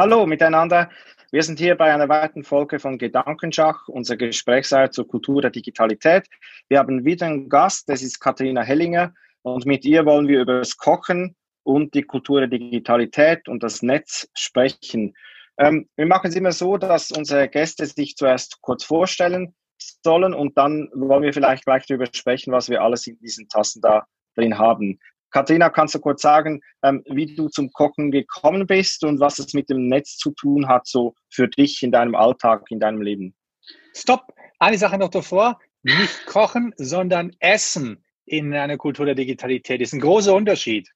Hallo miteinander. Wir sind hier bei einer weiteren Folge von Gedankenschach, unser Gesprächsreihe zur Kultur der Digitalität. Wir haben wieder einen Gast, das ist Katharina Hellinger und mit ihr wollen wir über das Kochen und die Kultur der Digitalität und das Netz sprechen. Ähm, wir machen es immer so, dass unsere Gäste sich zuerst kurz vorstellen sollen und dann wollen wir vielleicht gleich darüber sprechen, was wir alles in diesen Tassen da drin haben. Katharina, kannst du kurz sagen, ähm, wie du zum Kochen gekommen bist und was es mit dem Netz zu tun hat, so für dich in deinem Alltag, in deinem Leben? Stopp! Eine Sache noch davor. Nicht kochen, sondern essen in einer Kultur der Digitalität. Das ist ein großer Unterschied.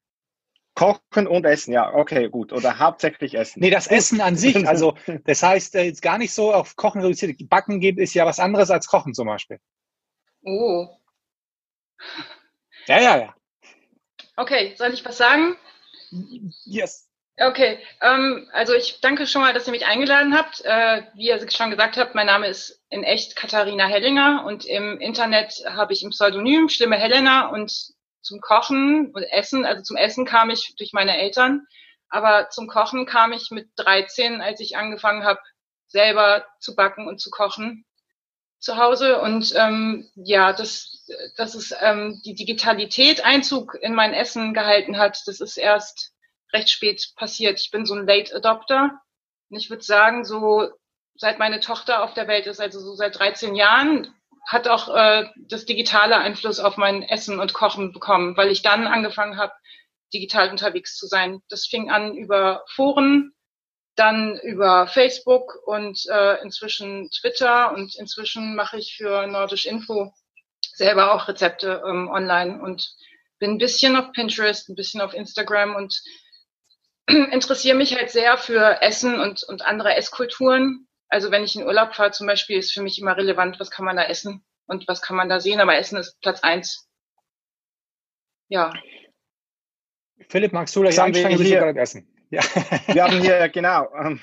Kochen und Essen, ja, okay, gut. Oder hauptsächlich Essen. Nee, das Essen an sich. Also, das heißt, äh, jetzt gar nicht so auf Kochen reduziert. Backen gibt ist ja was anderes als Kochen zum Beispiel. Oh. Ja, ja, ja. Okay, soll ich was sagen? Yes. Okay, ähm, also ich danke schon mal, dass ihr mich eingeladen habt. Äh, wie ihr schon gesagt habt, mein Name ist in echt Katharina Hellinger und im Internet habe ich im Pseudonym Schlimme Helena und zum Kochen und Essen, also zum Essen kam ich durch meine Eltern, aber zum Kochen kam ich mit 13, als ich angefangen habe, selber zu backen und zu kochen zu Hause. Und ähm, ja, das, dass es ähm, die Digitalität Einzug in mein Essen gehalten hat, das ist erst recht spät passiert. Ich bin so ein Late Adopter. Und ich würde sagen, so seit meine Tochter auf der Welt ist, also so seit 13 Jahren, hat auch äh, das digitale Einfluss auf mein Essen und Kochen bekommen, weil ich dann angefangen habe, digital unterwegs zu sein. Das fing an über Foren, dann über Facebook und äh, inzwischen Twitter und inzwischen mache ich für Nordisch Info selber auch Rezepte ähm, online und bin ein bisschen auf Pinterest, ein bisschen auf Instagram und interessiere mich halt sehr für Essen und, und andere Esskulturen. Also wenn ich in Urlaub fahre zum Beispiel, ist für mich immer relevant, was kann man da essen und was kann man da sehen, aber Essen ist Platz eins. Ja. Philipp, magst du gleich einsteigen? Hier, essen? Ja. Wir haben hier genau ähm,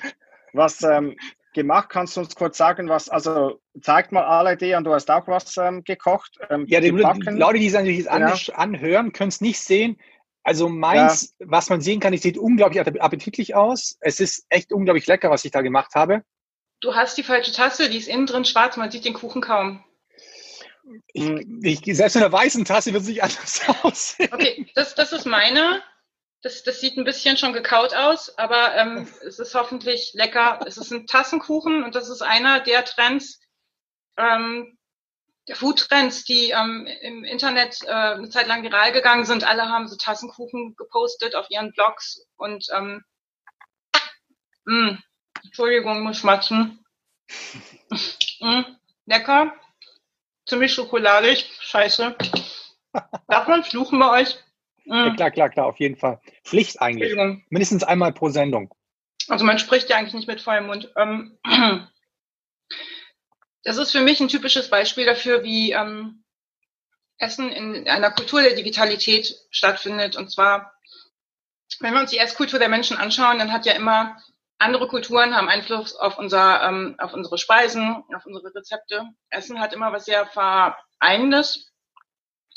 was ähm, gemacht. Kannst du uns kurz sagen, was, also zeigt mal alle die und du hast auch was ähm, gekocht. Ähm, ja, die, die Leute, die es natürlich genau. anhören, können es nicht sehen. Also meins, ja. was man sehen kann, es sieht unglaublich appetitlich aus. Es ist echt unglaublich lecker, was ich da gemacht habe. Du hast die falsche Tasse, die ist innen drin schwarz, man sieht den Kuchen kaum. Ich, ich, selbst in der weißen Tasse wird es nicht anders aussehen. Okay, das, das ist meine. Das, das sieht ein bisschen schon gekaut aus, aber ähm, es ist hoffentlich lecker. Es ist ein Tassenkuchen und das ist einer der Trends, ähm, der Food-Trends, die ähm, im Internet äh, eine Zeit lang viral gegangen sind. Alle haben so Tassenkuchen gepostet auf ihren Blogs und ähm, mh, mm, Entschuldigung, muss schmatzen. mh, mm, lecker. Ziemlich schokoladig. Scheiße. Darf man fluchen bei euch? Ja, klar, klar, klar, auf jeden Fall. Pflicht eigentlich. Mindestens einmal pro Sendung. Also man spricht ja eigentlich nicht mit vollem Mund. Ähm, das ist für mich ein typisches Beispiel dafür, wie ähm, Essen in einer Kultur der Digitalität stattfindet. Und zwar, wenn wir uns die Esskultur der Menschen anschauen, dann hat ja immer andere Kulturen haben Einfluss auf unser, ähm, auf unsere Speisen, auf unsere Rezepte. Essen hat immer was sehr Vereinendes.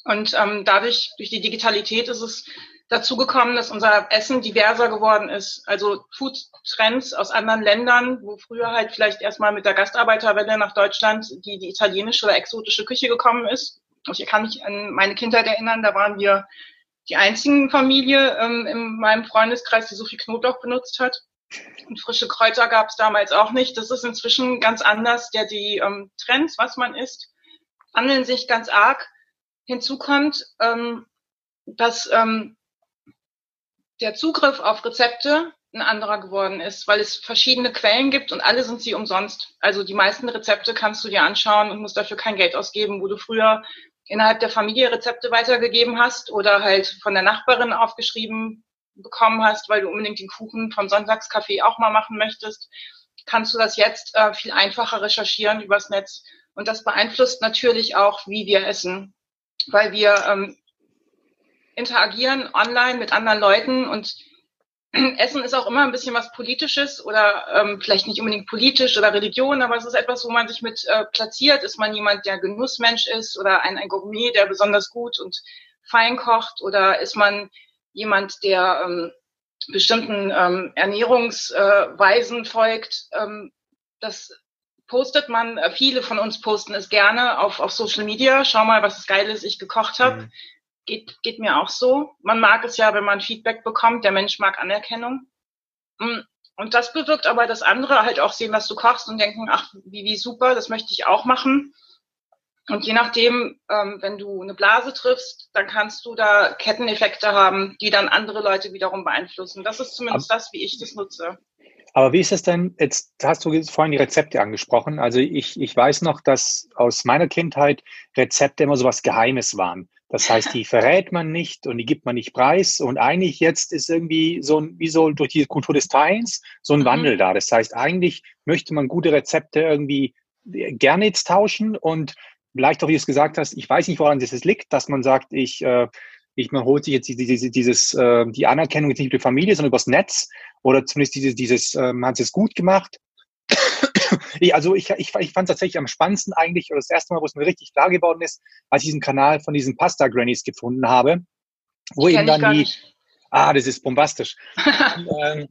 Und ähm, dadurch, durch die Digitalität ist es dazu gekommen, dass unser Essen diverser geworden ist. Also Food-Trends aus anderen Ländern, wo früher halt vielleicht erstmal mit der Gastarbeiterwelle nach Deutschland die, die italienische oder exotische Küche gekommen ist. Ich kann mich an meine Kindheit erinnern, da waren wir die einzigen Familie ähm, in meinem Freundeskreis, die so viel Knoblauch benutzt hat. Und frische Kräuter gab es damals auch nicht. Das ist inzwischen ganz anders. Der, die ähm, Trends, was man isst, wandeln sich ganz arg. Hinzu kommt, ähm, dass ähm, der Zugriff auf Rezepte ein anderer geworden ist, weil es verschiedene Quellen gibt und alle sind sie umsonst. Also die meisten Rezepte kannst du dir anschauen und musst dafür kein Geld ausgeben, wo du früher innerhalb der Familie Rezepte weitergegeben hast oder halt von der Nachbarin aufgeschrieben bekommen hast, weil du unbedingt den Kuchen vom Sonntagscafé auch mal machen möchtest, kannst du das jetzt äh, viel einfacher recherchieren übers Netz. Und das beeinflusst natürlich auch, wie wir essen weil wir ähm, interagieren online mit anderen Leuten und Essen ist auch immer ein bisschen was Politisches oder ähm, vielleicht nicht unbedingt politisch oder Religion, aber es ist etwas, wo man sich mit äh, platziert. Ist man jemand, der Genussmensch ist oder ein, ein Gourmet, der besonders gut und fein kocht oder ist man jemand, der ähm, bestimmten ähm, Ernährungsweisen äh, folgt. Ähm, das postet man, äh, viele von uns posten es gerne auf, auf Social Media. Schau mal, was Geiles ich gekocht habe. Mhm. Geht, geht mir auch so. Man mag es ja, wenn man Feedback bekommt. Der Mensch mag Anerkennung. Mm, und das bewirkt aber, dass andere halt auch sehen, was du kochst und denken, ach, wie, wie super, das möchte ich auch machen. Und je nachdem, ähm, wenn du eine Blase triffst, dann kannst du da Ketteneffekte haben, die dann andere Leute wiederum beeinflussen. Das ist zumindest aber, das, wie ich das nutze. Aber wie ist es denn, jetzt hast du vorhin die Rezepte angesprochen. Also ich, ich weiß noch, dass aus meiner Kindheit Rezepte immer so was Geheimes waren. Das heißt, die verrät man nicht und die gibt man nicht preis. Und eigentlich jetzt ist irgendwie so ein, wie so durch die Kultur des Teilens so ein mhm. Wandel da. Das heißt, eigentlich möchte man gute Rezepte irgendwie gerne jetzt tauschen und vielleicht auch, wie du es gesagt hast, ich weiß nicht, woran das liegt, dass man sagt, ich, äh, ich man holt sich jetzt dieses, dieses äh, die Anerkennung jetzt nicht über die Familie, sondern übers Netz oder zumindest dieses, dieses äh, man hat es gut gemacht. ich, also ich, ich, ich fand tatsächlich am spannendsten eigentlich, oder das erste Mal, wo es mir richtig klar geworden ist, als ich diesen Kanal von diesen Pasta Grannies gefunden habe, wo eben dann die, ah, das ist bombastisch. ähm,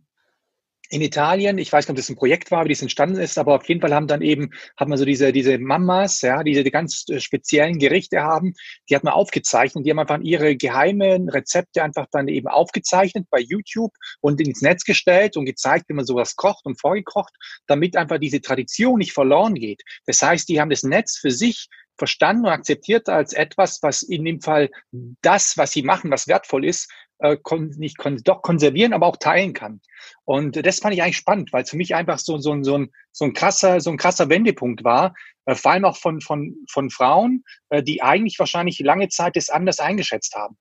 in Italien, ich weiß nicht, ob das ein Projekt war, wie das entstanden ist, aber auf jeden Fall haben dann eben, hat man so diese, diese Mamas, ja, diese die ganz äh, speziellen Gerichte haben, die hat man aufgezeichnet, die haben einfach ihre geheimen Rezepte einfach dann eben aufgezeichnet bei YouTube und ins Netz gestellt und gezeigt, wie man sowas kocht und vorgekocht, damit einfach diese Tradition nicht verloren geht. Das heißt, die haben das Netz für sich verstanden und akzeptiert als etwas, was in dem Fall das, was sie machen, was wertvoll ist, äh, kon nicht kon doch konservieren, aber auch teilen kann. Und das fand ich eigentlich spannend, weil es für mich einfach so, so, so, ein, so ein krasser, so ein krasser Wendepunkt war, äh, vor allem auch von, von, von Frauen, äh, die eigentlich wahrscheinlich lange Zeit das anders eingeschätzt haben.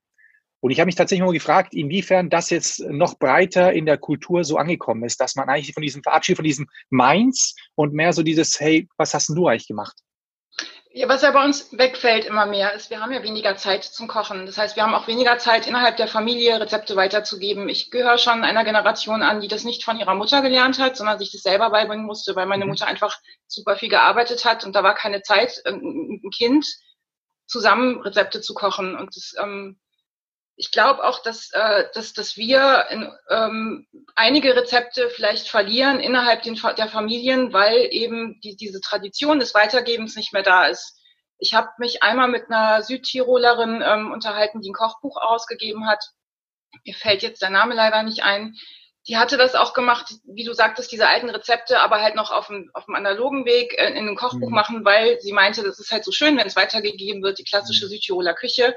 Und ich habe mich tatsächlich mal gefragt, inwiefern das jetzt noch breiter in der Kultur so angekommen ist, dass man eigentlich von diesem Verabschied von diesem Meins und mehr so dieses, hey, was hast denn du eigentlich gemacht? Ja, was ja bei uns wegfällt immer mehr, ist, wir haben ja weniger Zeit zum Kochen. Das heißt, wir haben auch weniger Zeit, innerhalb der Familie Rezepte weiterzugeben. Ich gehöre schon einer Generation an, die das nicht von ihrer Mutter gelernt hat, sondern sich das selber beibringen musste, weil meine mhm. Mutter einfach super viel gearbeitet hat und da war keine Zeit, ein Kind zusammen Rezepte zu kochen. Und das ähm, ich glaube auch, dass, äh, dass, dass wir in, ähm, einige Rezepte vielleicht verlieren innerhalb den, der Familien, weil eben die, diese Tradition des Weitergebens nicht mehr da ist. Ich habe mich einmal mit einer Südtirolerin ähm, unterhalten, die ein Kochbuch ausgegeben hat. Mir fällt jetzt der Name leider nicht ein. Die hatte das auch gemacht, wie du sagtest, diese alten Rezepte, aber halt noch auf dem, auf dem analogen Weg äh, in einem Kochbuch mhm. machen, weil sie meinte, das ist halt so schön, wenn es weitergegeben wird, die klassische mhm. Südtiroler Küche.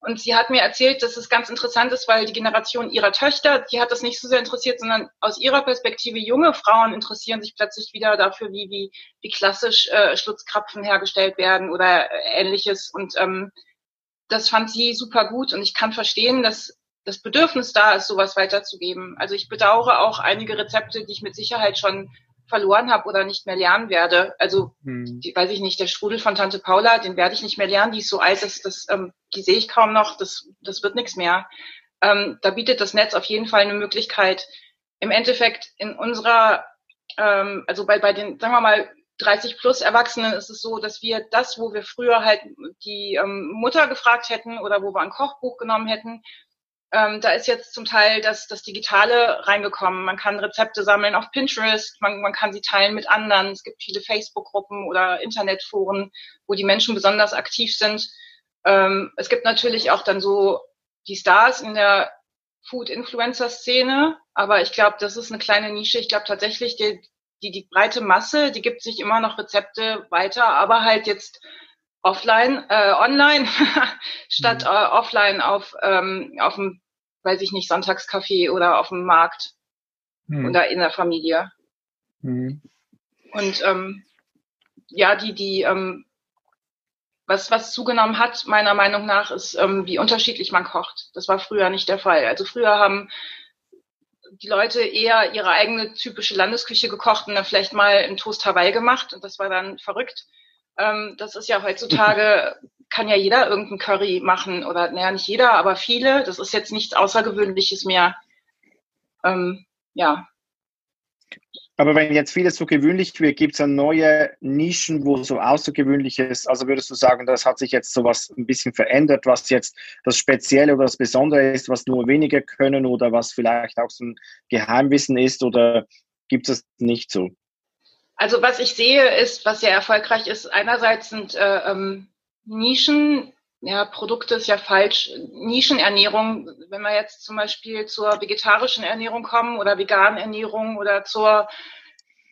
Und sie hat mir erzählt, dass es ganz interessant ist, weil die Generation ihrer Töchter, die hat das nicht so sehr interessiert, sondern aus ihrer Perspektive junge Frauen interessieren sich plötzlich wieder dafür, wie, wie, wie klassisch äh, Schlutzkrapfen hergestellt werden oder äh, ähnliches. Und ähm, das fand sie super gut und ich kann verstehen, dass das Bedürfnis da ist, sowas weiterzugeben. Also ich bedauere auch einige Rezepte, die ich mit Sicherheit schon verloren habe oder nicht mehr lernen werde. Also, hm. die, weiß ich nicht, der Strudel von Tante Paula, den werde ich nicht mehr lernen. Die ist so alt, dass das, ähm, die sehe ich kaum noch. Das, das wird nichts mehr. Ähm, da bietet das Netz auf jeden Fall eine Möglichkeit. Im Endeffekt in unserer, ähm, also bei, bei den, sagen wir mal, 30 plus Erwachsenen ist es so, dass wir das, wo wir früher halt die ähm, Mutter gefragt hätten oder wo wir ein Kochbuch genommen hätten, ähm, da ist jetzt zum Teil das, das Digitale reingekommen. Man kann Rezepte sammeln auf Pinterest, man, man kann sie teilen mit anderen. Es gibt viele Facebook-Gruppen oder Internetforen, wo die Menschen besonders aktiv sind. Ähm, es gibt natürlich auch dann so die Stars in der Food-Influencer-Szene, aber ich glaube, das ist eine kleine Nische. Ich glaube tatsächlich, die, die, die breite Masse, die gibt sich immer noch Rezepte weiter, aber halt jetzt offline, äh, online statt mhm. äh, offline auf, ähm, auf dem, weiß ich nicht, Sonntagscafé oder auf dem Markt mhm. oder in der Familie. Mhm. Und ähm, ja, die, die, ähm, was, was zugenommen hat, meiner Meinung nach, ist, ähm, wie unterschiedlich man kocht. Das war früher nicht der Fall. Also früher haben die Leute eher ihre eigene typische Landesküche gekocht und dann vielleicht mal einen Toast Hawaii gemacht und das war dann verrückt. Ähm, das ist ja heutzutage, kann ja jeder irgendein Curry machen oder, naja, nicht jeder, aber viele. Das ist jetzt nichts Außergewöhnliches mehr. Ähm, ja. Aber wenn jetzt vieles so gewöhnlich wird, gibt es ja neue Nischen, wo so außergewöhnlich ist. Also würdest du sagen, das hat sich jetzt so was ein bisschen verändert, was jetzt das Spezielle oder das Besondere ist, was nur wenige können oder was vielleicht auch so ein Geheimwissen ist oder gibt es nicht so? Also was ich sehe, ist, was sehr erfolgreich ist, einerseits sind äh, ähm, Nischen, ja, Produkte ist ja falsch, Nischenernährung, wenn wir jetzt zum Beispiel zur vegetarischen Ernährung kommen oder veganen Ernährung oder zur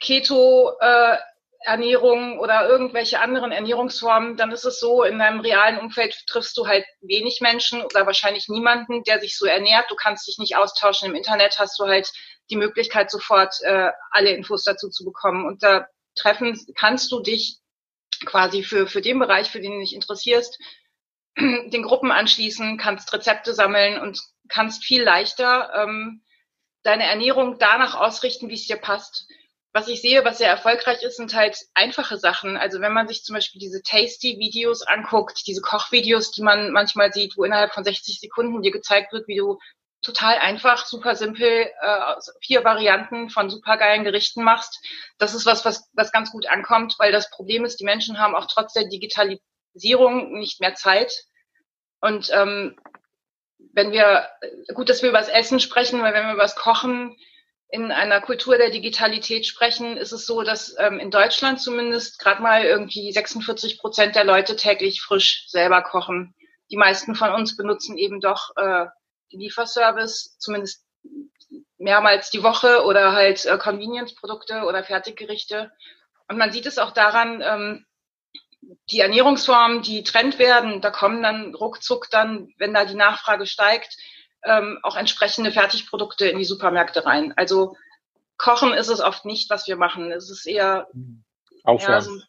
Keto, äh, Ernährung oder irgendwelche anderen Ernährungsformen, dann ist es so, in deinem realen Umfeld triffst du halt wenig Menschen oder wahrscheinlich niemanden, der sich so ernährt. Du kannst dich nicht austauschen. Im Internet hast du halt die Möglichkeit, sofort äh, alle Infos dazu zu bekommen. Und da treffen kannst du dich quasi für, für den Bereich, für den du dich interessierst, den Gruppen anschließen, kannst Rezepte sammeln und kannst viel leichter ähm, deine Ernährung danach ausrichten, wie es dir passt. Was ich sehe, was sehr erfolgreich ist, sind halt einfache Sachen. Also wenn man sich zum Beispiel diese Tasty-Videos anguckt, diese Kochvideos, die man manchmal sieht, wo innerhalb von 60 Sekunden dir gezeigt wird, wie du total einfach, super simpel, äh, vier Varianten von supergeilen Gerichten machst. Das ist was, was, was ganz gut ankommt, weil das Problem ist, die Menschen haben auch trotz der Digitalisierung nicht mehr Zeit. Und ähm, wenn wir, gut, dass wir über das Essen sprechen, weil wenn wir über das Kochen in einer Kultur der Digitalität sprechen, ist es so, dass ähm, in Deutschland zumindest gerade mal irgendwie 46 Prozent der Leute täglich frisch selber kochen. Die meisten von uns benutzen eben doch äh, Lieferservice, zumindest mehrmals die Woche oder halt äh, Convenience-Produkte oder Fertiggerichte. Und man sieht es auch daran, ähm, die Ernährungsformen, die Trend werden, da kommen dann ruckzuck dann, wenn da die Nachfrage steigt, ähm, auch entsprechende Fertigprodukte in die Supermärkte rein. Also Kochen ist es oft nicht, was wir machen. Es ist eher, eher so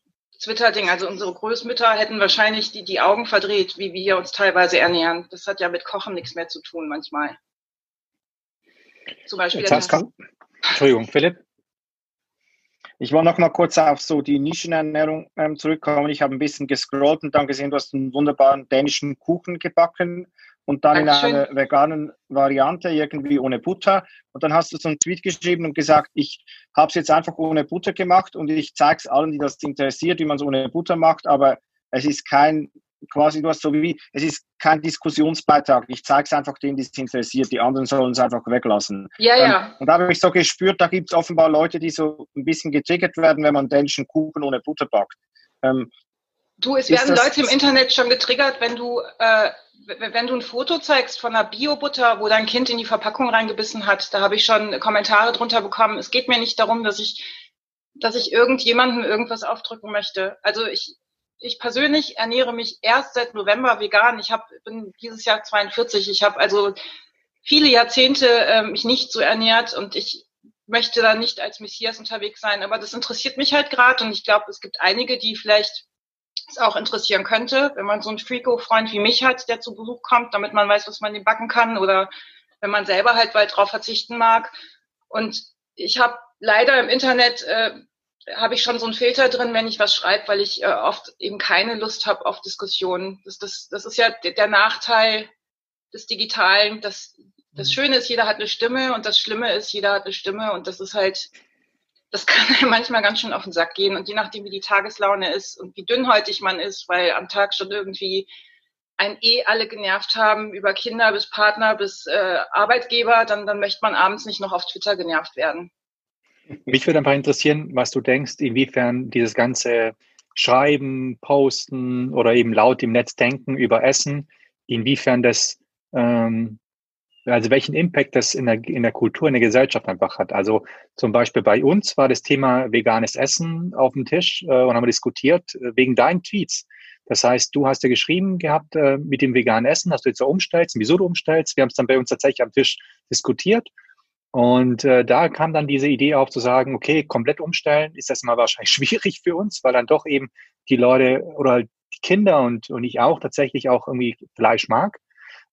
Twitter-Ding. Also unsere Großmütter hätten wahrscheinlich die, die Augen verdreht, wie wir uns teilweise ernähren. Das hat ja mit Kochen nichts mehr zu tun manchmal. Zum Beispiel. Jetzt Entschuldigung, Philipp. Ich wollte noch mal kurz auf so die Nischenernährung ähm, zurückkommen. Ich habe ein bisschen gescrollt und dann gesehen, du hast einen wunderbaren dänischen Kuchen gebacken und dann Dankeschön. in einer veganen Variante, irgendwie ohne Butter. Und dann hast du so einen Tweet geschrieben und gesagt, ich habe es jetzt einfach ohne Butter gemacht und ich zeige es allen, die das interessiert, wie man es ohne Butter macht, aber es ist kein, quasi, du hast so wie, es ist kein Diskussionsbeitrag. Ich zeige es einfach denen, die es interessiert. Die anderen sollen es einfach weglassen. Ja, ja. Ähm, und da habe ich so gespürt, da gibt es offenbar Leute, die so ein bisschen getriggert werden, wenn man dänischen Kuchen ohne Butter backt. Ähm, Du, es werden Leute im Internet schon getriggert, wenn du, äh, wenn du ein Foto zeigst von einer Bio-Butter, wo dein Kind in die Verpackung reingebissen hat. Da habe ich schon Kommentare drunter bekommen. Es geht mir nicht darum, dass ich, dass ich irgendjemandem irgendwas aufdrücken möchte. Also ich, ich persönlich ernähre mich erst seit November vegan. Ich hab, bin dieses Jahr 42. Ich habe also viele Jahrzehnte äh, mich nicht so ernährt und ich möchte da nicht als Messias unterwegs sein. Aber das interessiert mich halt gerade und ich glaube, es gibt einige, die vielleicht es auch interessieren könnte, wenn man so einen Freako-Freund wie mich hat, der zu Besuch kommt, damit man weiß, was man ihm backen kann oder wenn man selber halt bald drauf verzichten mag. Und ich habe leider im Internet äh, habe ich schon so einen Filter drin, wenn ich was schreibe, weil ich äh, oft eben keine Lust habe auf Diskussionen. Das, das, das ist ja der, der Nachteil des Digitalen. Das, das mhm. Schöne ist, jeder hat eine Stimme und das Schlimme ist, jeder hat eine Stimme und das ist halt das kann manchmal ganz schön auf den Sack gehen. Und je nachdem, wie die Tageslaune ist und wie dünnhäutig man ist, weil am Tag schon irgendwie ein eh alle genervt haben, über Kinder bis Partner bis äh, Arbeitgeber, dann, dann möchte man abends nicht noch auf Twitter genervt werden. Mich würde einfach interessieren, was du denkst, inwiefern dieses ganze Schreiben, Posten oder eben laut im Netz denken über Essen, inwiefern das ähm, also welchen Impact das in der, in der Kultur, in der Gesellschaft einfach hat. Also zum Beispiel bei uns war das Thema veganes Essen auf dem Tisch äh, und haben wir diskutiert äh, wegen deinen Tweets. Das heißt, du hast ja geschrieben gehabt äh, mit dem veganen Essen, dass du jetzt so umstellst, wieso du umstellst. Wir haben es dann bei uns tatsächlich am Tisch diskutiert. Und äh, da kam dann diese Idee auf zu sagen, okay, komplett umstellen ist das mal wahrscheinlich schwierig für uns, weil dann doch eben die Leute oder die Kinder und, und ich auch tatsächlich auch irgendwie Fleisch mag.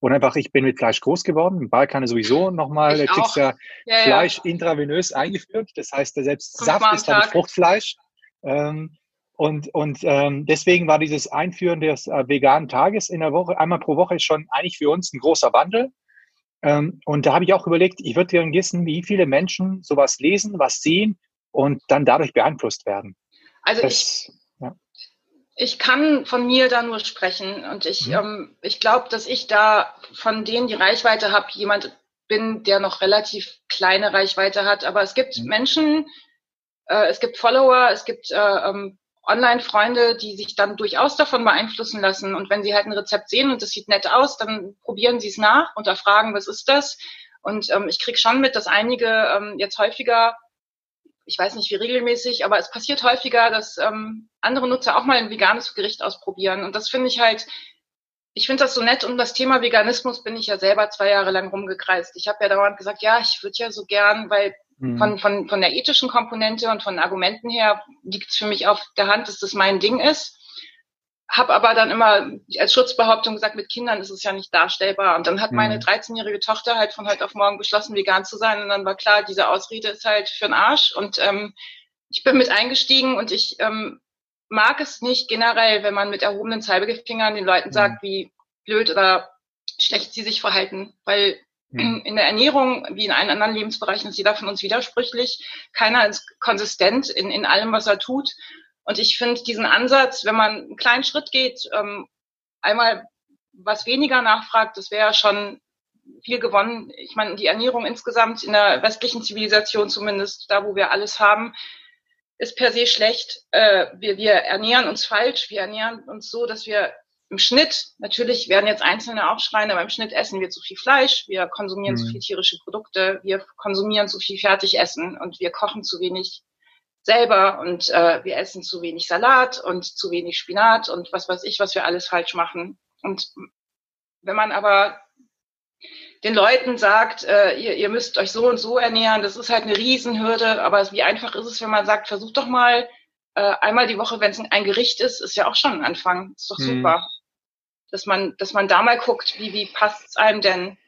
Und einfach, ich bin mit Fleisch groß geworden. Im Balkan sowieso nochmal, du kriegst ja, ja, Fleisch ja. intravenös eingeführt. Das heißt, selbst Fünf Saft ist dann Fruchtfleisch. Ähm, und und ähm, deswegen war dieses Einführen des äh, veganen Tages in der Woche, einmal pro Woche, schon eigentlich für uns ein großer Wandel. Ähm, und da habe ich auch überlegt, ich würde gerne wissen, wie viele Menschen sowas lesen, was sehen und dann dadurch beeinflusst werden. Also das, ich. Ich kann von mir da nur sprechen und ich, mhm. ähm, ich glaube, dass ich da von denen die Reichweite habe, jemand bin, der noch relativ kleine Reichweite hat. Aber es gibt mhm. Menschen, äh, es gibt Follower, es gibt äh, ähm, Online-Freunde, die sich dann durchaus davon beeinflussen lassen. Und wenn sie halt ein Rezept sehen und es sieht nett aus, dann probieren sie es nach und erfragen, was ist das? Und ähm, ich kriege schon mit, dass einige ähm, jetzt häufiger, ich weiß nicht wie regelmäßig, aber es passiert häufiger, dass ähm, andere Nutzer auch mal ein veganes Gericht ausprobieren. Und das finde ich halt, ich finde das so nett. Um das Thema Veganismus bin ich ja selber zwei Jahre lang rumgekreist. Ich habe ja dauernd gesagt, ja, ich würde ja so gern, weil Mhm. Von, von, von der ethischen Komponente und von Argumenten her liegt es für mich auf der Hand, dass das mein Ding ist. Hab aber dann immer als Schutzbehauptung gesagt, mit Kindern ist es ja nicht darstellbar. Und dann hat meine 13-jährige mhm. Tochter halt von heute auf morgen beschlossen, vegan zu sein. Und dann war klar, diese Ausrede ist halt für den Arsch. Und ähm, ich bin mit eingestiegen und ich ähm, mag es nicht generell, wenn man mit erhobenen Zeigefingern den Leuten sagt, mhm. wie blöd oder schlecht sie sich verhalten. Weil in, in der Ernährung, wie in allen anderen Lebensbereichen, ist jeder von uns widersprüchlich. Keiner ist konsistent in, in allem, was er tut. Und ich finde diesen Ansatz, wenn man einen kleinen Schritt geht, ähm, einmal was weniger nachfragt, das wäre schon viel gewonnen. Ich meine, die Ernährung insgesamt in der westlichen Zivilisation zumindest, da wo wir alles haben, ist per se schlecht. Äh, wir, wir ernähren uns falsch. Wir ernähren uns so, dass wir im Schnitt, natürlich werden jetzt Einzelne aufschreien, aber im Schnitt essen wir zu viel Fleisch, wir konsumieren mhm. zu viel tierische Produkte, wir konsumieren zu viel Fertigessen und wir kochen zu wenig selber und äh, wir essen zu wenig Salat und zu wenig Spinat und was weiß ich, was wir alles falsch machen. Und wenn man aber den Leuten sagt, äh, ihr, ihr müsst euch so und so ernähren, das ist halt eine Riesenhürde, aber wie einfach ist es, wenn man sagt, versucht doch mal äh, einmal die Woche, wenn es ein Gericht ist, ist ja auch schon ein Anfang. Ist doch mhm. super dass man, dass man da mal guckt, wie, wie passt es einem denn?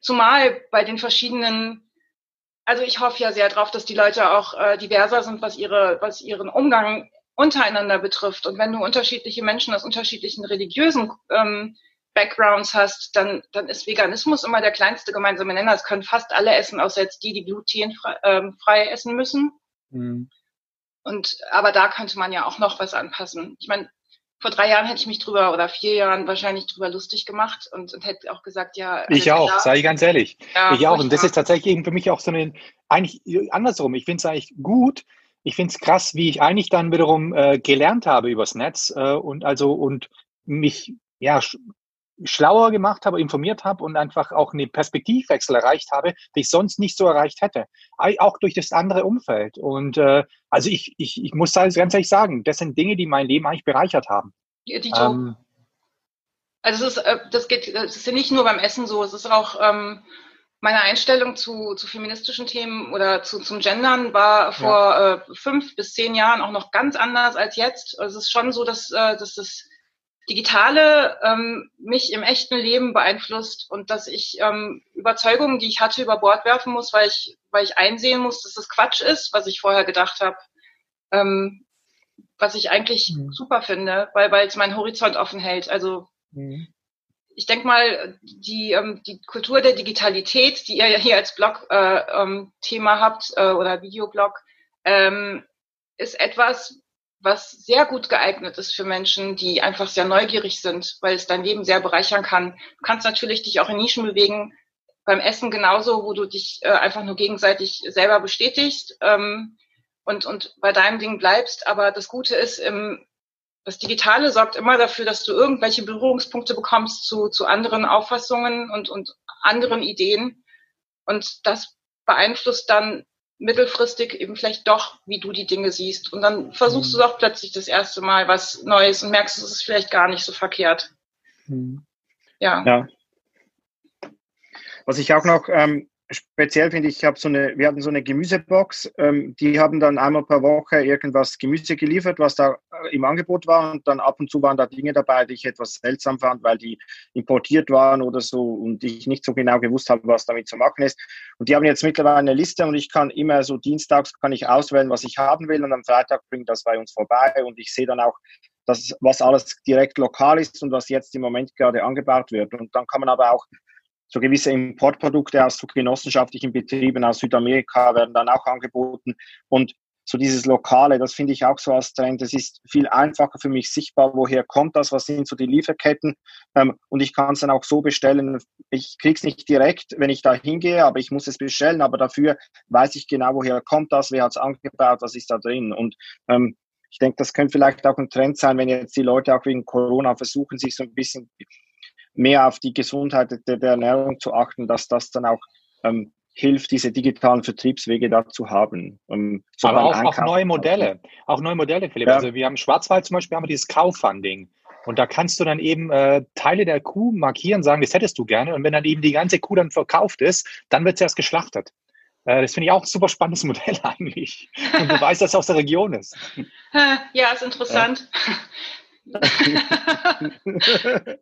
Zumal bei den verschiedenen, also ich hoffe ja sehr drauf, dass die Leute auch äh, diverser sind, was ihre, was ihren Umgang untereinander betrifft. Und wenn du unterschiedliche Menschen aus unterschiedlichen religiösen ähm, Backgrounds hast, dann, dann ist Veganismus immer der kleinste gemeinsame Nenner. Es können fast alle essen, außer jetzt die, die glutenfrei ähm, frei essen müssen. Mhm. Und aber da könnte man ja auch noch was anpassen. Ich meine, vor drei Jahren hätte ich mich drüber oder vier Jahren wahrscheinlich drüber lustig gemacht und, und hätte auch gesagt, ja. Ich auch, sage ich ganz ehrlich. Ja, ich auch. Und das ist tatsächlich eben für mich auch so eine, eigentlich andersrum. Ich finde es eigentlich gut. Ich finde es krass, wie ich eigentlich dann wiederum äh, gelernt habe übers Netz äh, und also und mich ja schlauer gemacht habe, informiert habe und einfach auch einen Perspektivwechsel erreicht habe, den ich sonst nicht so erreicht hätte. Auch durch das andere Umfeld. Und äh, also ich, ich, ich muss ganz ehrlich sagen, das sind Dinge, die mein Leben eigentlich bereichert haben. Die, ähm, also es ist, äh, das geht, das ist ja nicht nur beim Essen so, es ist auch ähm, meine Einstellung zu, zu feministischen Themen oder zu, zum Gendern war vor ja. äh, fünf bis zehn Jahren auch noch ganz anders als jetzt. Also es ist schon so, dass, äh, dass das Digitale ähm, mich im echten Leben beeinflusst und dass ich ähm, Überzeugungen, die ich hatte, über Bord werfen muss, weil ich, weil ich einsehen muss, dass das Quatsch ist, was ich vorher gedacht habe. Ähm, was ich eigentlich mhm. super finde, weil weil es meinen Horizont offen hält. Also mhm. ich denke mal, die, ähm, die Kultur der Digitalität, die ihr ja hier als Blog-Thema äh, ähm, habt äh, oder Videoblog, ähm, ist etwas, was sehr gut geeignet ist für Menschen, die einfach sehr neugierig sind, weil es dein Leben sehr bereichern kann. Du kannst natürlich dich auch in Nischen bewegen, beim Essen genauso, wo du dich äh, einfach nur gegenseitig selber bestätigst ähm, und, und bei deinem Ding bleibst. Aber das Gute ist, im, das Digitale sorgt immer dafür, dass du irgendwelche Berührungspunkte bekommst zu, zu anderen Auffassungen und, und anderen Ideen. Und das beeinflusst dann mittelfristig eben vielleicht doch, wie du die Dinge siehst. Und dann versuchst mhm. du doch plötzlich das erste Mal was Neues und merkst, es ist vielleicht gar nicht so verkehrt. Mhm. Ja. ja. Was ich auch noch ähm, speziell finde ich, ich habe so eine, wir hatten so eine Gemüsebox, ähm, die haben dann einmal per Woche irgendwas Gemüse geliefert, was da äh, im Angebot war und dann ab und zu waren da Dinge dabei, die ich etwas seltsam fand, weil die importiert waren oder so und ich nicht so genau gewusst habe, was damit zu machen ist. Und die haben jetzt mittlerweile eine Liste und ich kann immer so dienstags kann ich auswählen, was ich haben will und am Freitag bringt das bei uns vorbei und ich sehe dann auch, dass, was alles direkt lokal ist und was jetzt im Moment gerade angebaut wird. Und dann kann man aber auch so gewisse Importprodukte aus so genossenschaftlichen Betrieben aus Südamerika werden dann auch angeboten. Und so dieses Lokale, das finde ich auch so als Trend. Es ist viel einfacher für mich sichtbar, woher kommt das, was sind so die Lieferketten. Ähm, und ich kann es dann auch so bestellen. Ich kriege es nicht direkt, wenn ich da hingehe, aber ich muss es bestellen. Aber dafür weiß ich genau, woher kommt das, wer hat es angebaut, was ist da drin. Und ähm, ich denke, das könnte vielleicht auch ein Trend sein, wenn jetzt die Leute auch wegen Corona versuchen, sich so ein bisschen mehr auf die Gesundheit der, der Ernährung zu achten, dass das dann auch ähm, hilft, diese digitalen Vertriebswege da zu haben. Um, so Aber auch, auch, neue Modelle, auch neue Modelle, Philipp. Ja. Also wir haben Schwarzwald zum Beispiel, haben wir dieses Crowdfunding. Und da kannst du dann eben äh, Teile der Kuh markieren, sagen, das hättest du gerne. Und wenn dann eben die ganze Kuh dann verkauft ist, dann wird sie erst geschlachtet. Äh, das finde ich auch ein super spannendes Modell eigentlich. Und du weißt, dass es aus der Region ist. Ja, ist interessant. Ja.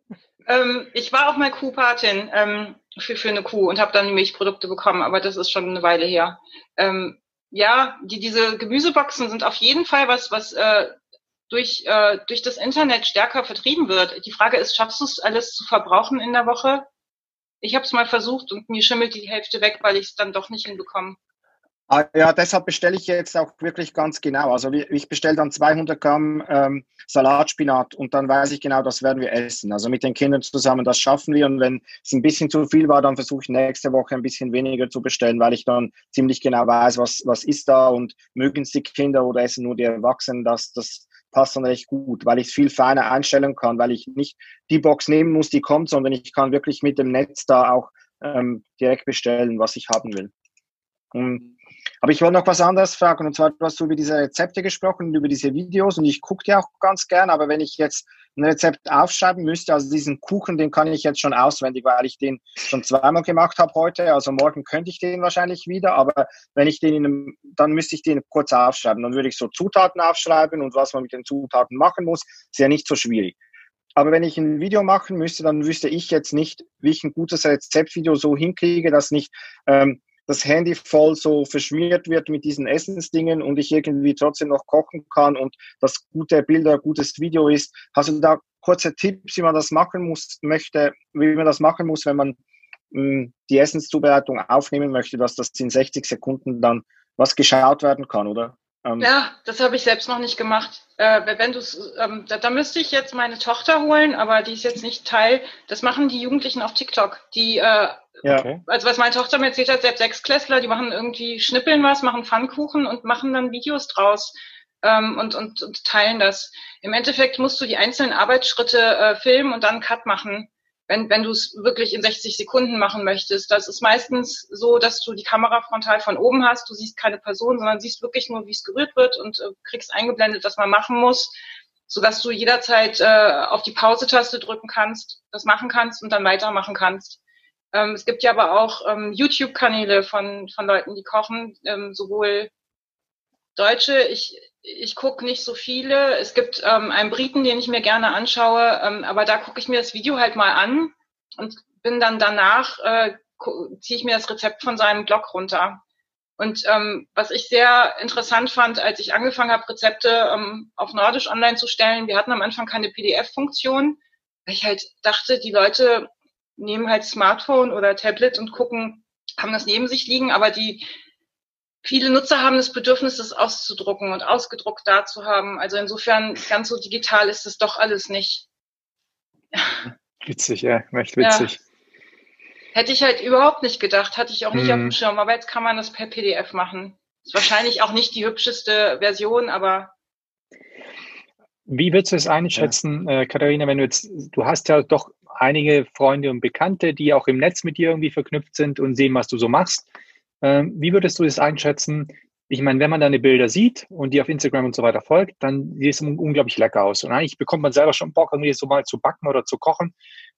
ähm, ich war auch mal Kuhpatin. Ähm, für, für eine Kuh und habe dann Milchprodukte bekommen, aber das ist schon eine Weile her. Ähm, ja, die, diese Gemüseboxen sind auf jeden Fall was, was äh, durch, äh, durch das Internet stärker vertrieben wird. Die Frage ist, schaffst du es alles zu verbrauchen in der Woche? Ich habe es mal versucht und mir schimmelt die Hälfte weg, weil ich es dann doch nicht hinbekomme. Ah, ja, deshalb bestelle ich jetzt auch wirklich ganz genau. Also ich bestelle dann 200 Gramm ähm, Salatspinat und dann weiß ich genau, das werden wir essen. Also mit den Kindern zusammen, das schaffen wir. Und wenn es ein bisschen zu viel war, dann versuche ich nächste Woche ein bisschen weniger zu bestellen, weil ich dann ziemlich genau weiß, was, was ist da und mögen es die Kinder oder essen nur die Erwachsenen. Das, das passt dann recht gut, weil ich es viel feiner einstellen kann, weil ich nicht die Box nehmen muss, die kommt, sondern ich kann wirklich mit dem Netz da auch ähm, direkt bestellen, was ich haben will. Und aber ich wollte noch was anderes fragen. Und zwar, du hast über diese Rezepte gesprochen und über diese Videos. Und ich gucke die auch ganz gern. Aber wenn ich jetzt ein Rezept aufschreiben müsste, also diesen Kuchen, den kann ich jetzt schon auswendig, weil ich den schon zweimal gemacht habe heute. Also morgen könnte ich den wahrscheinlich wieder. Aber wenn ich den in einem, dann müsste ich den kurz aufschreiben. Dann würde ich so Zutaten aufschreiben und was man mit den Zutaten machen muss. Ist ja nicht so schwierig. Aber wenn ich ein Video machen müsste, dann wüsste ich jetzt nicht, wie ich ein gutes Rezeptvideo so hinkriege, dass nicht ähm, das Handy voll so verschmiert wird mit diesen Essensdingen und ich irgendwie trotzdem noch kochen kann und das gute Bilder, gutes Video ist. Hast du da kurze Tipps, wie man das machen muss, möchte, wie man das machen muss, wenn man mh, hm, die Essenszubereitung aufnehmen möchte, dass das in 60 Sekunden dann was geschaut werden kann, oder? Ähm, ja, das habe ich selbst noch nicht gemacht. Äh, wenn du ähm, da, da müsste ich jetzt meine Tochter holen, aber die ist jetzt nicht Teil. Das machen die Jugendlichen auf TikTok. Die, äh, ja. Okay. also was meine Tochter mir erzählt hat, selbst Sechsklässler, die machen irgendwie schnippeln was, machen Pfannkuchen und machen dann Videos draus ähm, und, und, und teilen das. Im Endeffekt musst du die einzelnen Arbeitsschritte äh, filmen und dann einen Cut machen wenn, wenn du es wirklich in 60 Sekunden machen möchtest. Das ist meistens so, dass du die Kamera frontal von oben hast. Du siehst keine Person, sondern siehst wirklich nur, wie es gerührt wird und äh, kriegst eingeblendet, was man machen muss, sodass du jederzeit äh, auf die Pause-Taste drücken kannst, das machen kannst und dann weitermachen kannst. Ähm, es gibt ja aber auch ähm, YouTube-Kanäle von, von Leuten, die kochen, ähm, sowohl Deutsche, ich, ich gucke nicht so viele. Es gibt ähm, einen Briten, den ich mir gerne anschaue, ähm, aber da gucke ich mir das Video halt mal an und bin dann danach, äh, ziehe ich mir das Rezept von seinem Blog runter. Und ähm, was ich sehr interessant fand, als ich angefangen habe, Rezepte ähm, auf Nordisch online zu stellen, wir hatten am Anfang keine PDF-Funktion, weil ich halt dachte, die Leute nehmen halt Smartphone oder Tablet und gucken, haben das neben sich liegen, aber die viele Nutzer haben das Bedürfnis, das auszudrucken und ausgedruckt da zu haben. Also insofern ganz so digital ist das doch alles nicht. Witzig, ja, echt witzig. Ja. Hätte ich halt überhaupt nicht gedacht, hatte ich auch nicht hm. auf dem mhm. Schirm, aber jetzt kann man das per PDF machen. Ist wahrscheinlich auch nicht die hübscheste Version, aber. Wie würdest du es einschätzen, ja. äh, Katharina, wenn du jetzt, du hast ja doch einige Freunde und Bekannte, die auch im Netz mit dir irgendwie verknüpft sind und sehen, was du so machst. Ähm, wie würdest du das einschätzen? Ich meine, wenn man deine Bilder sieht und die auf Instagram und so weiter folgt, dann sieht es unglaublich lecker aus. Und eigentlich bekommt man selber schon Bock, irgendwie so mal zu backen oder zu kochen.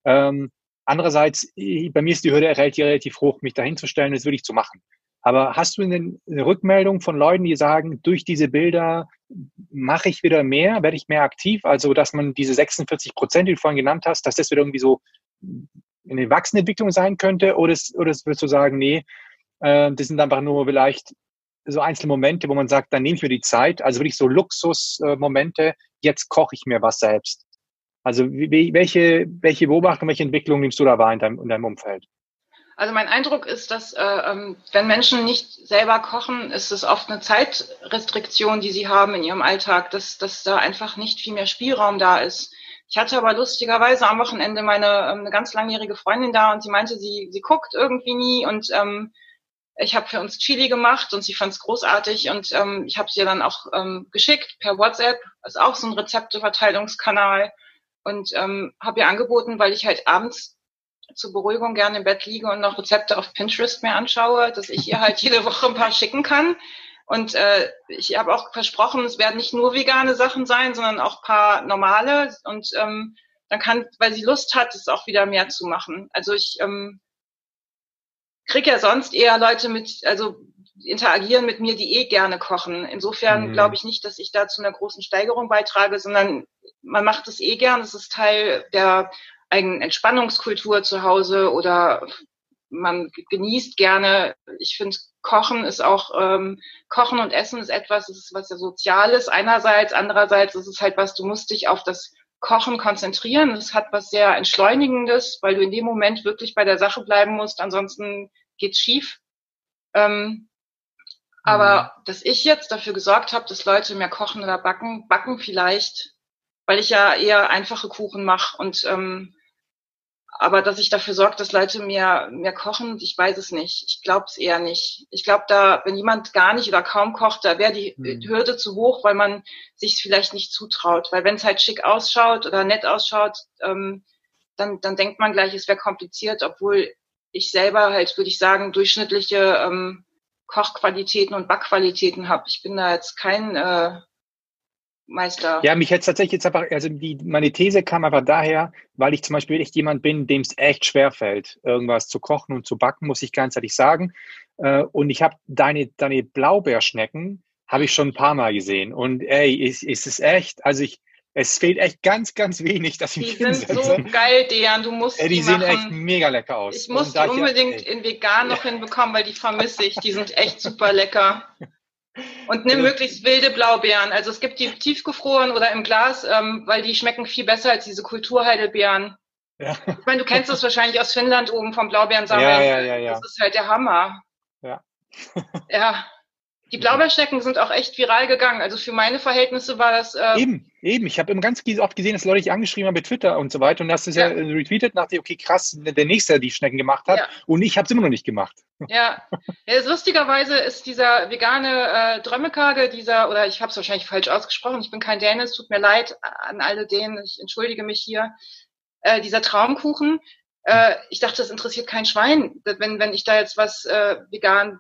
Ähm, andererseits, bei mir ist die Hürde relativ, relativ hoch, mich dahinzustellen, das würde ich zu machen. Aber hast du eine, Rückmeldung von Leuten, die sagen, durch diese Bilder mache ich wieder mehr, werde ich mehr aktiv? Also, dass man diese 46 Prozent, die du vorhin genannt hast, dass das wieder irgendwie so eine Wachsenentwicklung sein könnte? Oder, oder würdest du sagen, nee, äh, das sind einfach nur vielleicht so einzelne Momente, wo man sagt, dann nehme ich mir die Zeit, also wirklich so Luxusmomente, jetzt koche ich mir was selbst. Also welche, welche Beobachtung, welche Entwicklung nimmst du da wahr in deinem, in deinem Umfeld? Also mein Eindruck ist, dass äh, ähm, wenn Menschen nicht selber kochen, ist es oft eine Zeitrestriktion, die sie haben in ihrem Alltag, dass, dass da einfach nicht viel mehr Spielraum da ist. Ich hatte aber lustigerweise am Wochenende meine ähm, eine ganz langjährige Freundin da und sie meinte, sie, sie guckt irgendwie nie und ähm, ich habe für uns Chili gemacht und sie fand es großartig und ähm, ich habe sie dann auch ähm, geschickt per WhatsApp, ist auch so ein Rezepteverteilungskanal und ähm, habe ihr angeboten, weil ich halt abends zur Beruhigung gerne im Bett liege und noch Rezepte auf Pinterest mir anschaue, dass ich ihr halt jede Woche ein paar schicken kann. Und äh, ich habe auch versprochen, es werden nicht nur vegane Sachen sein, sondern auch paar normale. Und ähm, dann kann, weil sie Lust hat, es auch wieder mehr zu machen. Also ich ähm, kriege ja sonst eher Leute mit, also interagieren mit mir, die eh gerne kochen. Insofern mhm. glaube ich nicht, dass ich da zu einer großen Steigerung beitrage, sondern man macht es eh gern. Es ist Teil der eigenen Entspannungskultur zu Hause oder man genießt gerne. Ich finde, Kochen ist auch, ähm, Kochen und Essen ist etwas, das ist was ja Soziales einerseits, andererseits ist es halt was, du musst dich auf das Kochen konzentrieren. Es hat was sehr Entschleunigendes, weil du in dem Moment wirklich bei der Sache bleiben musst, ansonsten geht's schief. Ähm, aber mhm. dass ich jetzt dafür gesorgt habe, dass Leute mehr kochen oder backen, backen vielleicht, weil ich ja eher einfache Kuchen mache und ähm, aber dass ich dafür sorge, dass Leute mehr, mehr kochen, ich weiß es nicht. Ich glaube es eher nicht. Ich glaube, da, wenn jemand gar nicht oder kaum kocht, da wäre die mhm. Hürde zu hoch, weil man sich vielleicht nicht zutraut. Weil wenn es halt schick ausschaut oder nett ausschaut, ähm, dann, dann denkt man gleich, es wäre kompliziert, obwohl ich selber halt, würde ich sagen, durchschnittliche ähm, Kochqualitäten und Backqualitäten habe. Ich bin da jetzt kein äh, Meister. Ja, mich jetzt tatsächlich jetzt einfach, also die, meine These kam einfach daher, weil ich zum Beispiel echt jemand bin, dem es echt schwer fällt, irgendwas zu kochen und zu backen, muss ich ganz ehrlich sagen. Äh, und ich habe deine, deine Blaubeerschnecken, habe ich schon ein paar Mal gesehen. Und ey, ist, ist es echt, also ich, es fehlt echt ganz, ganz wenig, dass ich Die sind so geil, Dejan, du musst ey, die, die sehen machen. echt mega lecker aus. Ich muss die unbedingt in vegan noch hinbekommen, weil die vermisse ich. Die sind echt super lecker. Und nimm möglichst wilde Blaubeeren. Also es gibt die tiefgefroren oder im Glas, ähm, weil die schmecken viel besser als diese Kulturheidelbeeren. Ja. Ich meine, du kennst das wahrscheinlich aus Finnland oben vom Blaubeerensammeln. Ja, ja, ja, ja. Das ist halt der Hammer. Ja. ja. Die Blaubeerschnecken sind auch echt viral gegangen. Also für meine Verhältnisse war das. Äh eben, eben. Ich habe immer ganz oft gesehen, dass Leute dich angeschrieben haben bei Twitter und so weiter. Und hast es ja. ja retweetet, nach dem, okay, krass, der Nächste, der die Schnecken gemacht hat. Ja. Und ich habe es immer noch nicht gemacht. Ja. ja lustigerweise ist dieser vegane äh, Drömmekage, dieser, oder ich habe es wahrscheinlich falsch ausgesprochen, ich bin kein Däne, es tut mir leid an alle Dänen, ich entschuldige mich hier. Äh, dieser Traumkuchen, äh, ich dachte, das interessiert kein Schwein, wenn, wenn ich da jetzt was äh, vegan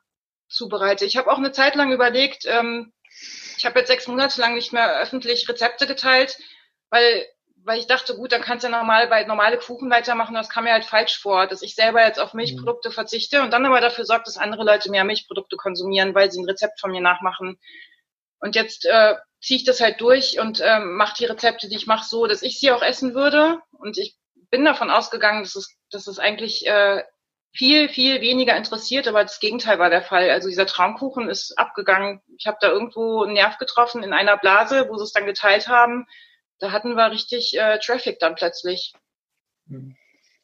zubereite. Ich habe auch eine Zeit lang überlegt, ähm, ich habe jetzt sechs Monate lang nicht mehr öffentlich Rezepte geteilt, weil weil ich dachte, gut, dann kannst du ja normal bei normale Kuchen weitermachen. Das kam mir halt falsch vor, dass ich selber jetzt auf Milchprodukte mhm. verzichte und dann aber dafür sorgt, dass andere Leute mehr Milchprodukte konsumieren, weil sie ein Rezept von mir nachmachen. Und jetzt äh, ziehe ich das halt durch und ähm, mache die Rezepte, die ich mache, so, dass ich sie auch essen würde. Und ich bin davon ausgegangen, dass es, dass es eigentlich äh, viel, viel weniger interessiert, aber das Gegenteil war der Fall. Also dieser Traumkuchen ist abgegangen. Ich habe da irgendwo einen Nerv getroffen in einer Blase, wo sie es dann geteilt haben. Da hatten wir richtig äh, Traffic dann plötzlich.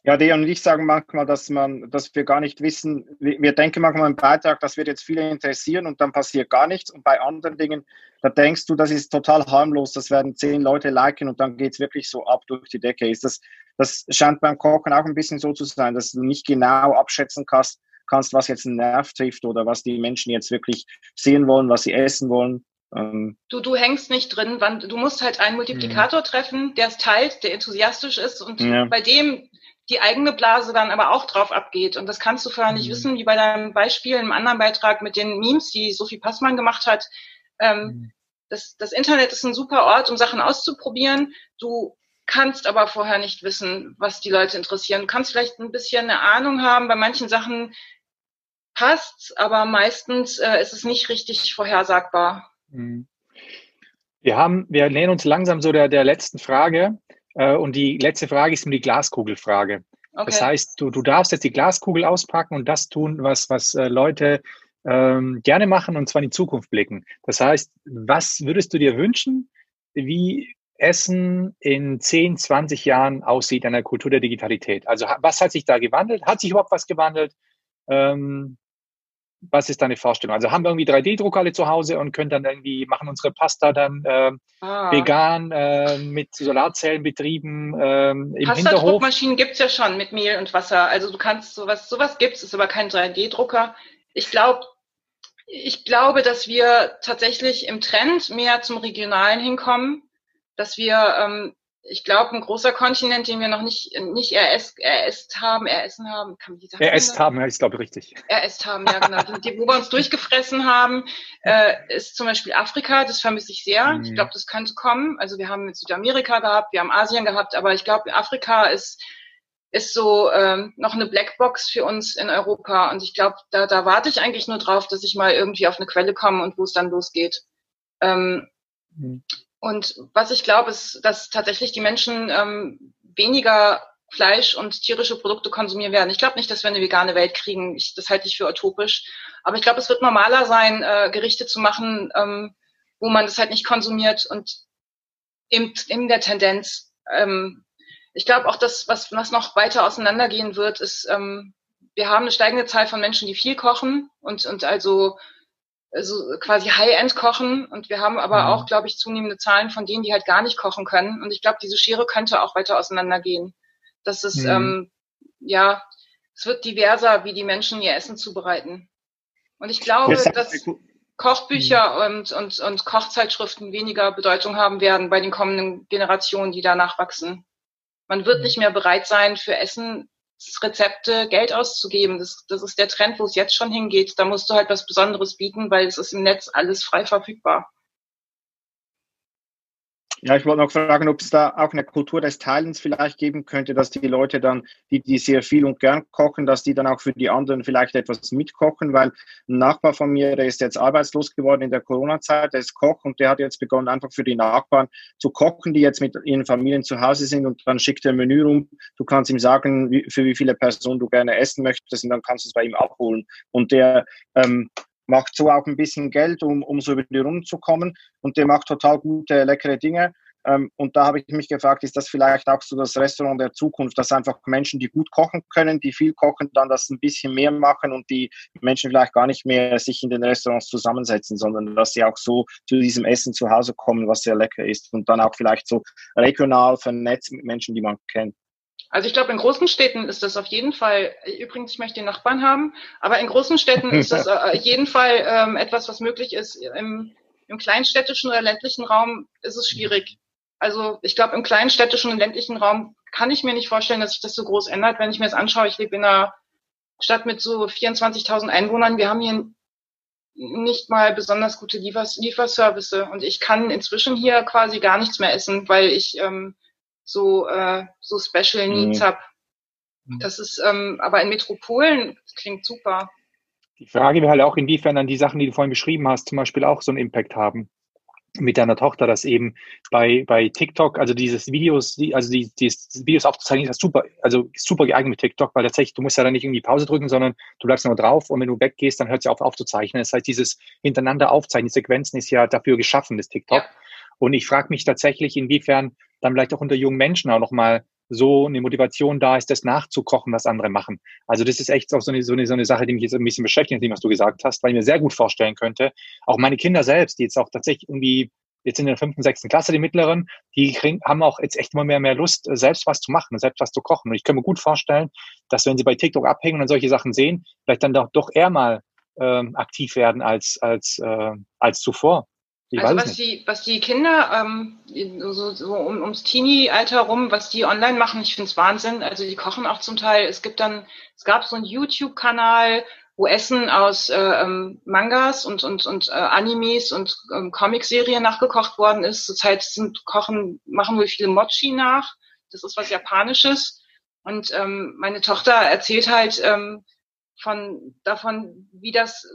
Ja, die und ich sagen manchmal, dass man, dass wir gar nicht wissen, wir denken manchmal im Beitrag, das wird jetzt viele interessieren und dann passiert gar nichts. Und bei anderen Dingen, da denkst du, das ist total harmlos, das werden zehn Leute liken und dann geht es wirklich so ab durch die Decke. Ist das, das scheint beim Kochen auch ein bisschen so zu sein, dass du nicht genau abschätzen kannst, kannst, was jetzt einen Nerv trifft oder was die Menschen jetzt wirklich sehen wollen, was sie essen wollen. Ähm du, du hängst nicht drin, wann, du musst halt einen Multiplikator mhm. treffen, der es teilt, der enthusiastisch ist und ja. bei dem die eigene Blase dann aber auch drauf abgeht. Und das kannst du vorher nicht mhm. wissen, wie bei deinem Beispiel im anderen Beitrag mit den Memes, die Sophie Passmann gemacht hat. Ähm, mhm. das, das Internet ist ein super Ort, um Sachen auszuprobieren. Du kannst aber vorher nicht wissen, was die Leute interessieren. Du kannst vielleicht ein bisschen eine Ahnung haben. Bei manchen Sachen passt's, aber meistens äh, ist es nicht richtig vorhersagbar. Mhm. Wir haben, wir nähern uns langsam so der, der letzten Frage. Äh, und die letzte Frage ist die Glaskugelfrage. Okay. Das heißt, du, du darfst jetzt die Glaskugel auspacken und das tun, was, was äh, Leute ähm, gerne machen und zwar in die Zukunft blicken. Das heißt, was würdest du dir wünschen? Wie Essen in 10, 20 Jahren aussieht an der Kultur der Digitalität. Also was hat sich da gewandelt? Hat sich überhaupt was gewandelt? Ähm, was ist deine Vorstellung? Also haben wir irgendwie 3D-Drucker alle zu Hause und können dann irgendwie, machen unsere Pasta dann äh, ah. vegan äh, mit Solarzellen betrieben ähm, im Hinterhof? Pasta-Druckmaschinen gibt es ja schon mit Mehl und Wasser. Also du kannst sowas, sowas gibt es, ist aber kein 3D-Drucker. Ich glaube, ich glaube, dass wir tatsächlich im Trend mehr zum Regionalen hinkommen, dass wir ähm, ich glaube, ein großer Kontinent, den wir noch nicht, nicht eräst, eräst haben, eressen haben, kann man die sagen? Eräst haben, ja, ich glaube richtig. Eräst haben, ja, genau. die, die, wo wir uns durchgefressen haben, äh, ist zum Beispiel Afrika, das vermisse ich sehr. Mhm. Ich glaube, das könnte kommen. Also wir haben Südamerika gehabt, wir haben Asien gehabt, aber ich glaube, Afrika ist, ist so ähm, noch eine Blackbox für uns in Europa. Und ich glaube, da, da warte ich eigentlich nur drauf, dass ich mal irgendwie auf eine Quelle komme und wo es dann losgeht. Ähm, mhm. Und was ich glaube, ist, dass tatsächlich die Menschen ähm, weniger Fleisch und tierische Produkte konsumieren werden. Ich glaube nicht, dass wir eine vegane Welt kriegen. Ich, das halte ich für utopisch. Aber ich glaube, es wird normaler sein, äh, Gerichte zu machen, ähm, wo man das halt nicht konsumiert und in, in der Tendenz. Ähm, ich glaube auch, dass was, was noch weiter auseinandergehen wird, ist, ähm, wir haben eine steigende Zahl von Menschen, die viel kochen und, und also also quasi High-End kochen und wir haben aber mhm. auch, glaube ich, zunehmende Zahlen von denen, die halt gar nicht kochen können. Und ich glaube, diese Schere könnte auch weiter auseinandergehen. Das ist, mhm. ähm, ja, es wird diverser, wie die Menschen ihr Essen zubereiten. Und ich glaube, dass Kochbücher mhm. und, und, und Kochzeitschriften weniger Bedeutung haben werden bei den kommenden Generationen, die danach wachsen. Man wird mhm. nicht mehr bereit sein, für Essen Rezepte Geld auszugeben. Das, das ist der Trend, wo es jetzt schon hingeht. Da musst du halt was Besonderes bieten, weil es ist im Netz alles frei verfügbar. Ja, ich wollte noch fragen, ob es da auch eine Kultur des Teilens vielleicht geben könnte, dass die Leute dann, die, die sehr viel und gern kochen, dass die dann auch für die anderen vielleicht etwas mitkochen, weil ein Nachbar von mir, der ist jetzt arbeitslos geworden in der Corona-Zeit, der ist Koch und der hat jetzt begonnen, einfach für die Nachbarn zu kochen, die jetzt mit ihren Familien zu Hause sind und dann schickt er ein Menü rum. Du kannst ihm sagen, wie, für wie viele Personen du gerne essen möchtest und dann kannst du es bei ihm abholen. Und der ähm, macht so auch ein bisschen Geld, um, um so über die Runden zu kommen. Und der macht total gute, leckere Dinge. Ähm, und da habe ich mich gefragt, ist das vielleicht auch so das Restaurant der Zukunft, dass einfach Menschen, die gut kochen können, die viel kochen, dann das ein bisschen mehr machen und die Menschen vielleicht gar nicht mehr sich in den Restaurants zusammensetzen, sondern dass sie auch so zu diesem Essen zu Hause kommen, was sehr lecker ist und dann auch vielleicht so regional vernetzt mit Menschen, die man kennt. Also ich glaube, in großen Städten ist das auf jeden Fall, übrigens, ich möchte den Nachbarn haben, aber in großen Städten ist das auf äh, jeden Fall ähm, etwas, was möglich ist. Im, Im kleinstädtischen oder ländlichen Raum ist es schwierig. Also ich glaube, im kleinstädtischen und ländlichen Raum kann ich mir nicht vorstellen, dass sich das so groß ändert. Wenn ich mir das anschaue, ich lebe in einer Stadt mit so 24.000 Einwohnern. Wir haben hier nicht mal besonders gute Liefers Lieferservice und ich kann inzwischen hier quasi gar nichts mehr essen, weil ich ähm, so, äh, so Special Needs mhm. habe. Mhm. Das ist ähm, aber in Metropolen klingt super. Die Frage wäre halt auch, inwiefern dann die Sachen, die du vorhin beschrieben hast, zum Beispiel auch so einen Impact haben mit deiner Tochter, dass eben bei, bei TikTok, also dieses Videos, die, also die, die Videos aufzuzeichnen, ist super, also super geeignet mit TikTok, weil tatsächlich, du musst ja dann nicht irgendwie Pause drücken, sondern du bleibst nur drauf und wenn du weggehst, dann hört sie auf aufzuzeichnen. Das heißt, dieses hintereinander aufzeichnen, die Sequenzen ist ja dafür geschaffen, das TikTok. Ja. Und ich frage mich tatsächlich, inwiefern dann vielleicht auch unter jungen Menschen auch nochmal so eine Motivation da ist, das nachzukochen, was andere machen. Also das ist echt auch so eine, so eine, so eine Sache, die mich jetzt ein bisschen beschäftigt, was du gesagt hast, weil ich mir sehr gut vorstellen könnte, auch meine Kinder selbst, die jetzt auch tatsächlich irgendwie jetzt in der fünften, sechsten Klasse, die mittleren, die kriegen, haben auch jetzt echt immer mehr, mehr Lust, selbst was zu machen, selbst was zu kochen. Und ich kann mir gut vorstellen, dass wenn sie bei TikTok abhängen und solche Sachen sehen, vielleicht dann doch, doch eher mal ähm, aktiv werden als, als, äh, als zuvor. Ich also was die, was die Kinder ähm, so, so um, ums Teenie-Alter rum, was die online machen, ich finde es Wahnsinn. Also die kochen auch zum Teil. Es gibt dann, es gab so einen YouTube-Kanal, wo Essen aus äh, ähm, Mangas und, und, und äh, Animes und ähm, Comicserien nachgekocht worden ist. Zurzeit sind Kochen, machen wir viele Mochi nach. Das ist was Japanisches. Und ähm, meine Tochter erzählt halt ähm, von davon, wie das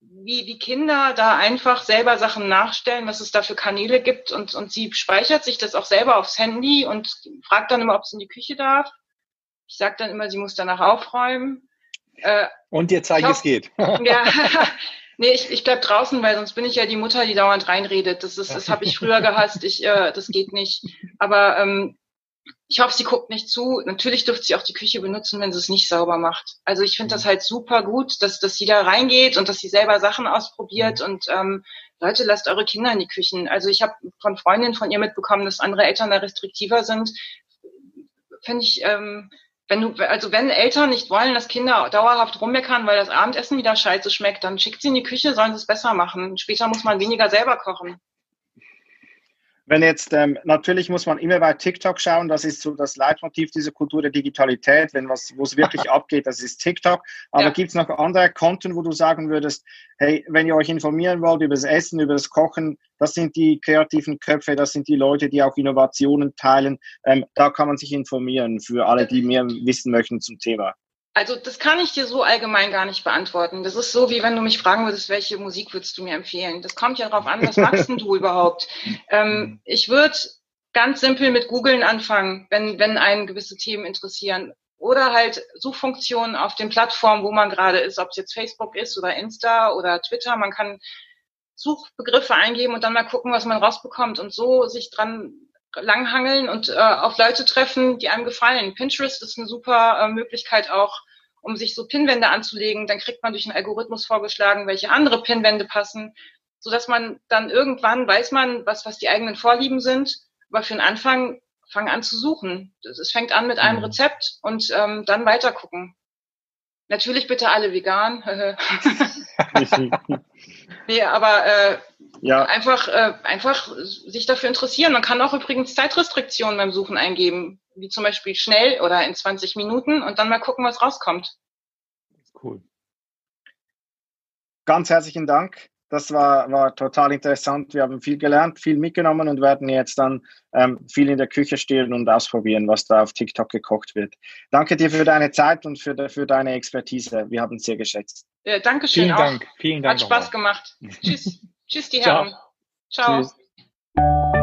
wie die Kinder da einfach selber Sachen nachstellen, was es da für Kanäle gibt und, und sie speichert sich das auch selber aufs Handy und fragt dann immer, ob sie in die Küche darf. Ich sage dann immer, sie muss danach aufräumen. Äh, und dir zeigen, es geht. ja, Nee, ich, ich bleib draußen, weil sonst bin ich ja die Mutter, die dauernd reinredet. Das ist, das habe ich früher gehasst. Ich, äh, das geht nicht. Aber ähm, ich hoffe, sie guckt nicht zu. Natürlich dürfte sie auch die Küche benutzen, wenn sie es nicht sauber macht. Also ich finde das halt super gut, dass, dass sie da reingeht und dass sie selber Sachen ausprobiert. Und ähm, Leute, lasst eure Kinder in die Küchen. Also ich habe von Freundinnen von ihr mitbekommen, dass andere Eltern da restriktiver sind. Finde ich, ähm, wenn du, also wenn Eltern nicht wollen, dass Kinder dauerhaft rummeckern, weil das Abendessen wieder scheiße schmeckt, dann schickt sie in die Küche, sollen sie es besser machen. Später muss man weniger selber kochen. Wenn jetzt, ähm, natürlich muss man immer bei TikTok schauen, das ist so das Leitmotiv dieser Kultur der Digitalität, wenn was, wo es wirklich abgeht, das ist TikTok. Aber ja. gibt es noch andere Konten, wo du sagen würdest, hey, wenn ihr euch informieren wollt über das Essen, über das Kochen, das sind die kreativen Köpfe, das sind die Leute, die auch Innovationen teilen, ähm, da kann man sich informieren für alle, die mehr wissen möchten zum Thema. Also das kann ich dir so allgemein gar nicht beantworten. Das ist so, wie wenn du mich fragen würdest, welche Musik würdest du mir empfehlen. Das kommt ja darauf an, was magst du überhaupt? Ähm, mhm. ich würde ganz simpel mit Googlen anfangen, wenn, wenn einen gewisse Themen interessieren. Oder halt Suchfunktionen auf den Plattformen, wo man gerade ist, ob es jetzt Facebook ist oder Insta oder Twitter. Man kann Suchbegriffe eingeben und dann mal gucken, was man rausbekommt und so sich dran langhangeln und äh, auf Leute treffen, die einem gefallen. Pinterest ist eine super äh, Möglichkeit auch, um sich so Pinwände anzulegen. Dann kriegt man durch einen Algorithmus vorgeschlagen, welche andere Pinwände passen, so dass man dann irgendwann weiß man, was was die eigenen Vorlieben sind. Aber für den Anfang fang an zu suchen. Es fängt an mit einem mhm. Rezept und ähm, dann weiter gucken. Natürlich bitte alle vegan. nee, aber äh, ja. einfach, äh, einfach sich dafür interessieren. Man kann auch übrigens Zeitrestriktionen beim Suchen eingeben, wie zum Beispiel schnell oder in 20 Minuten und dann mal gucken, was rauskommt. Cool. Ganz herzlichen Dank. Das war, war total interessant. Wir haben viel gelernt, viel mitgenommen und werden jetzt dann ähm, viel in der Küche stehen und ausprobieren, was da auf TikTok gekocht wird. Danke dir für deine Zeit und für, für deine Expertise. Wir haben es sehr geschätzt. Ja, Dankeschön. Vielen auch. Dank. Vielen Dank. Hat Spaß gemacht. Tschüss. Tschüss, die Herren. Ciao. Ciao. Tschüss.